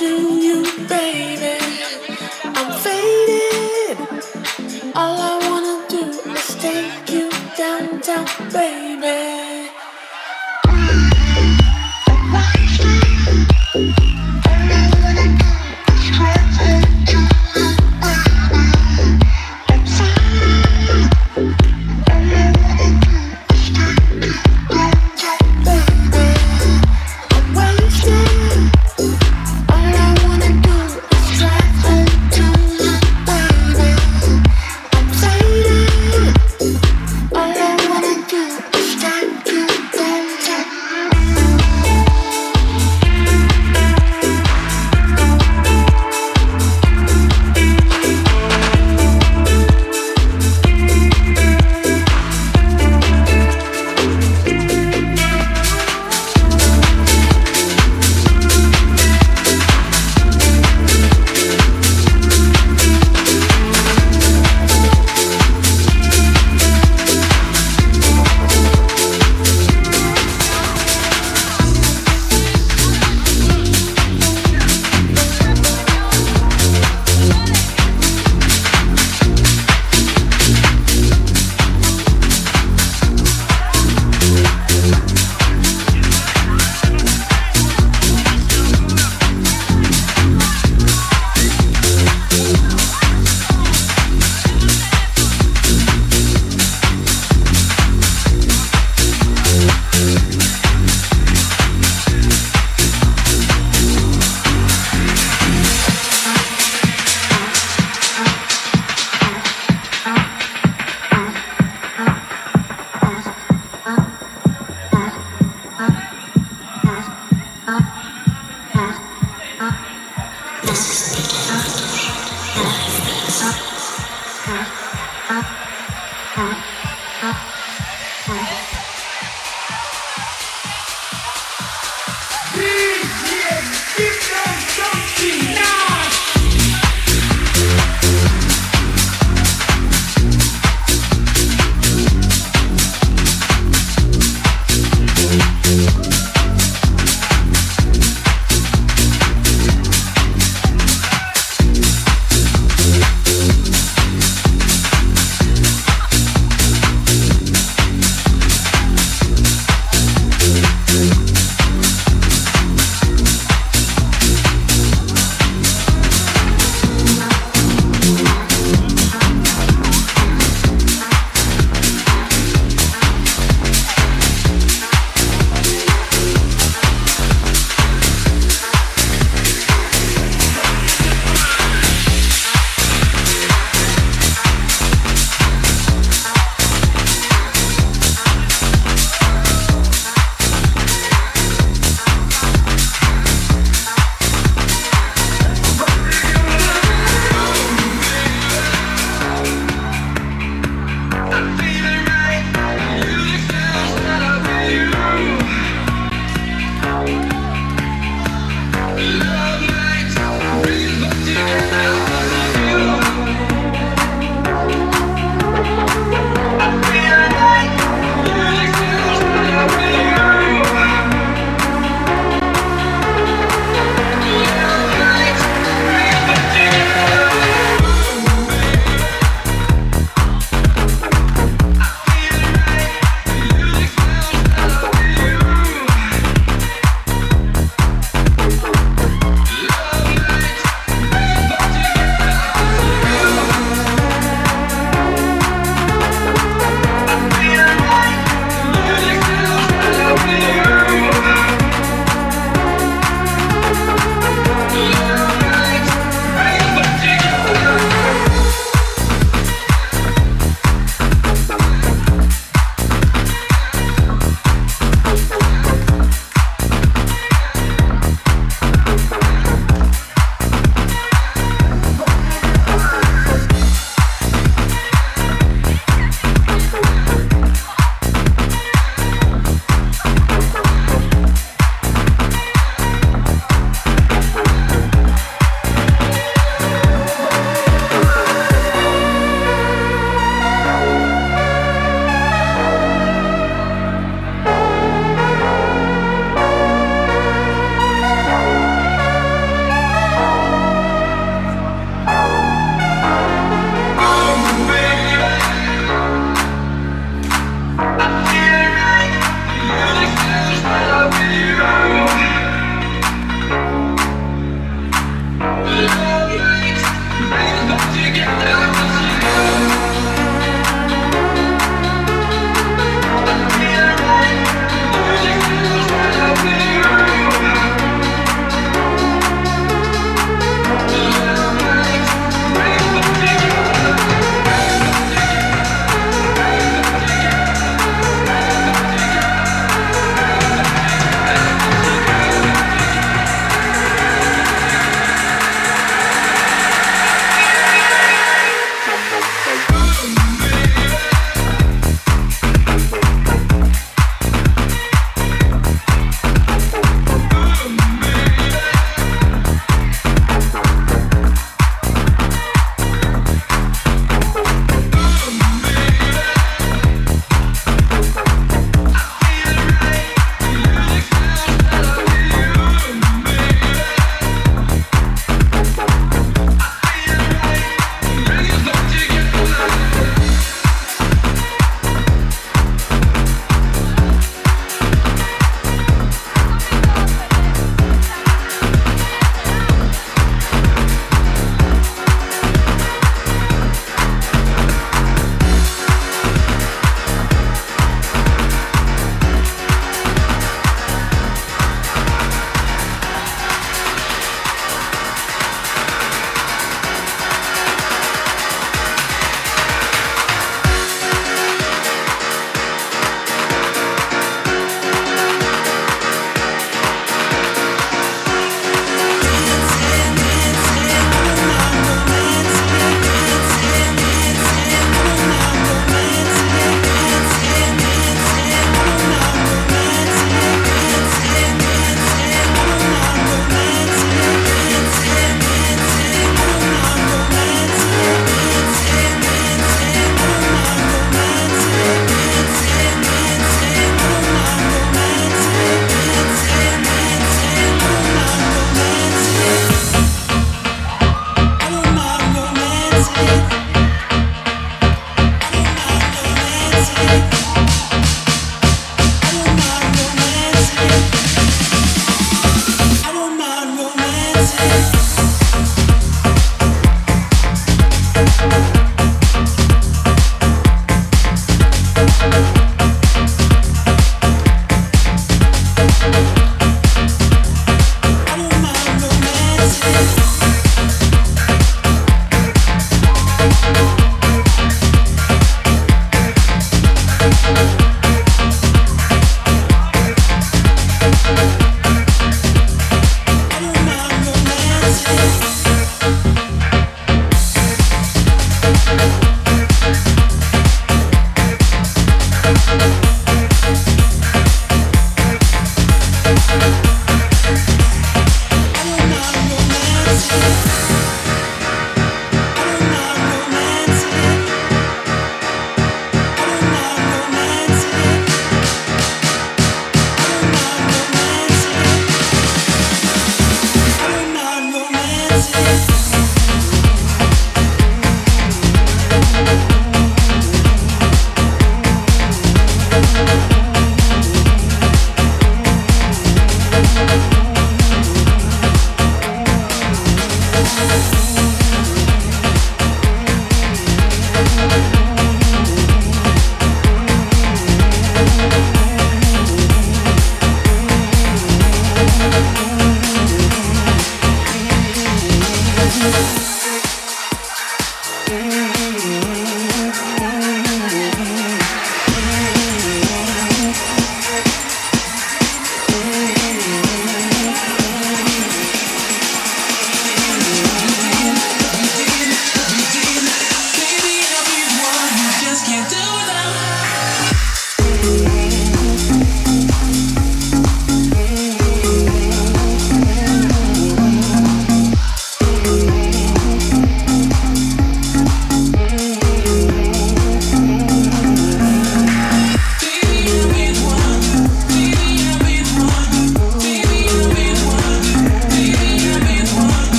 you.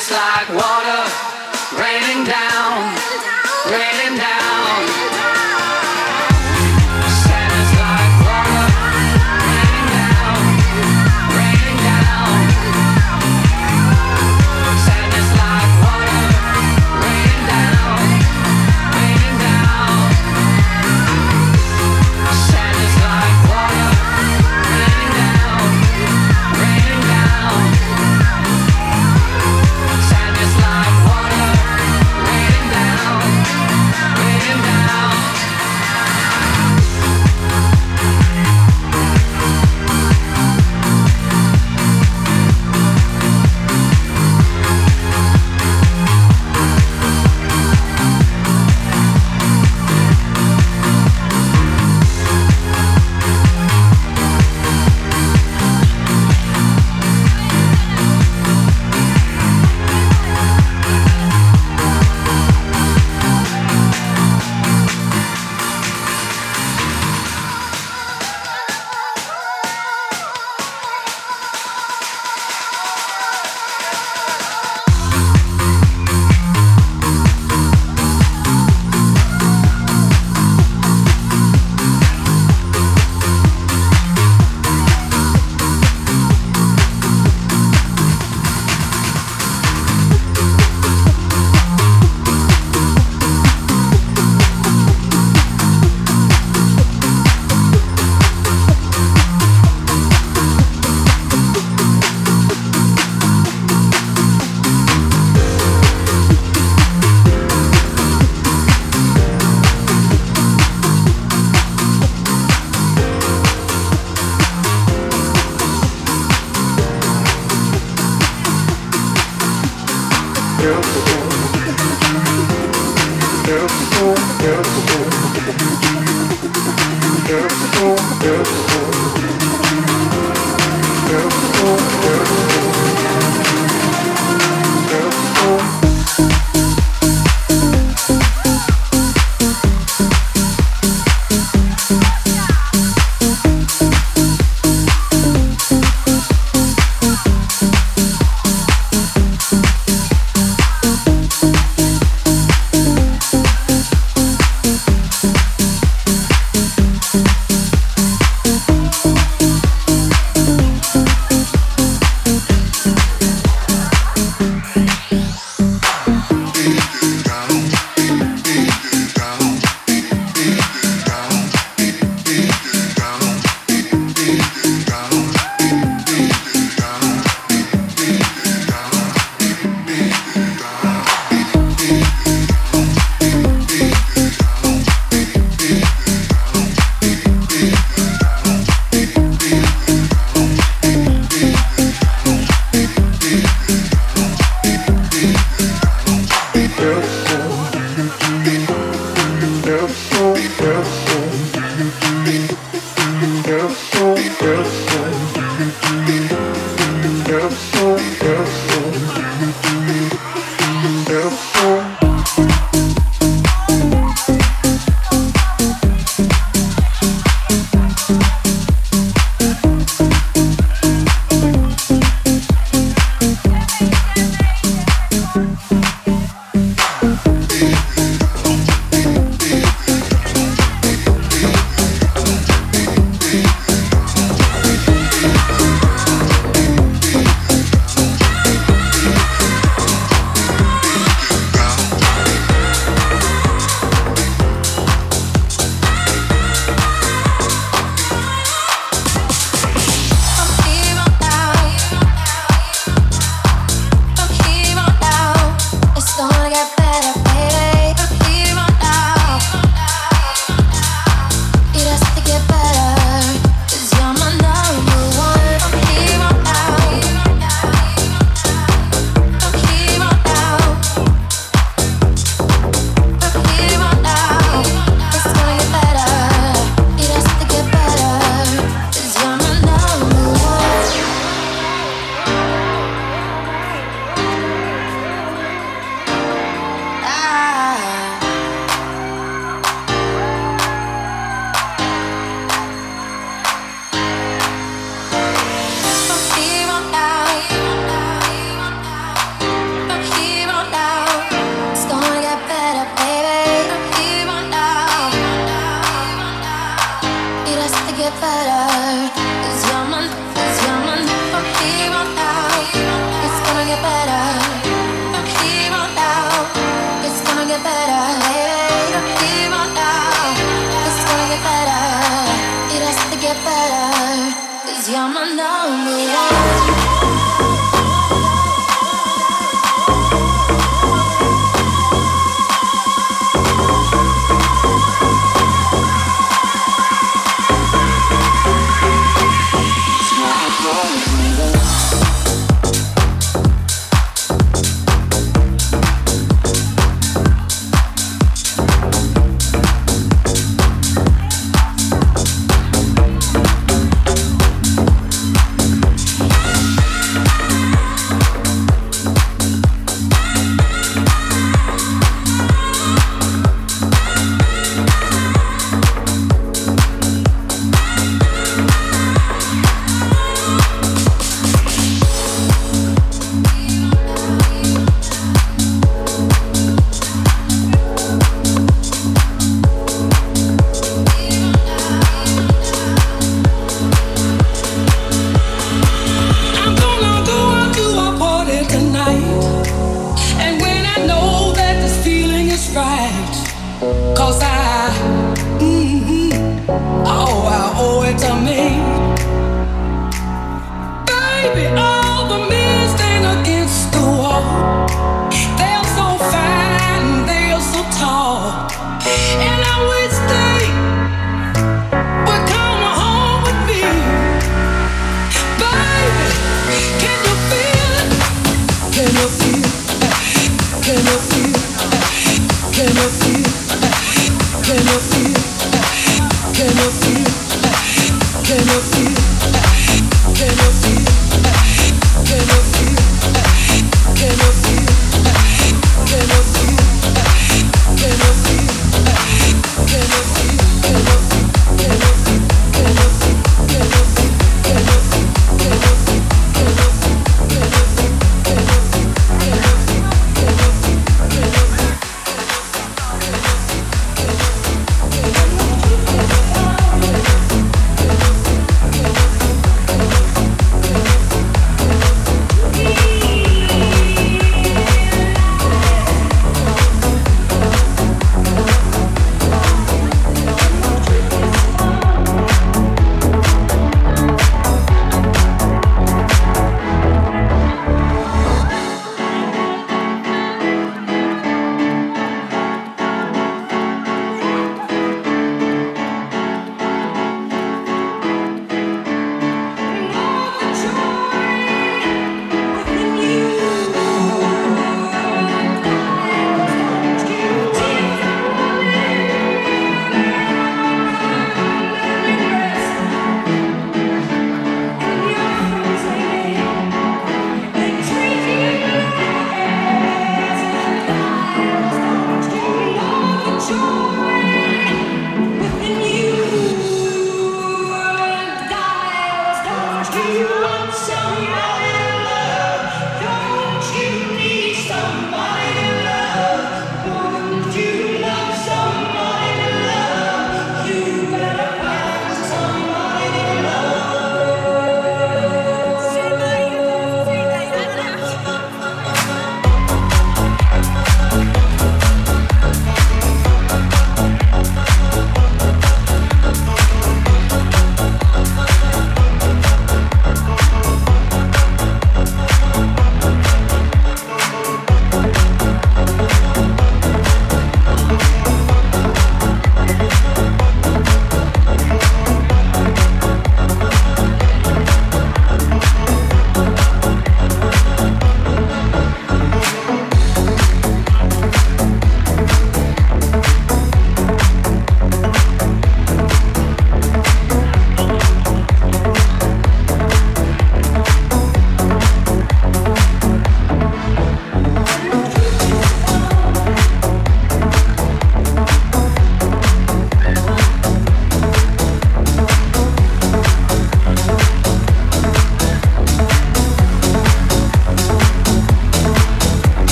Sadness like water raining down, raining down.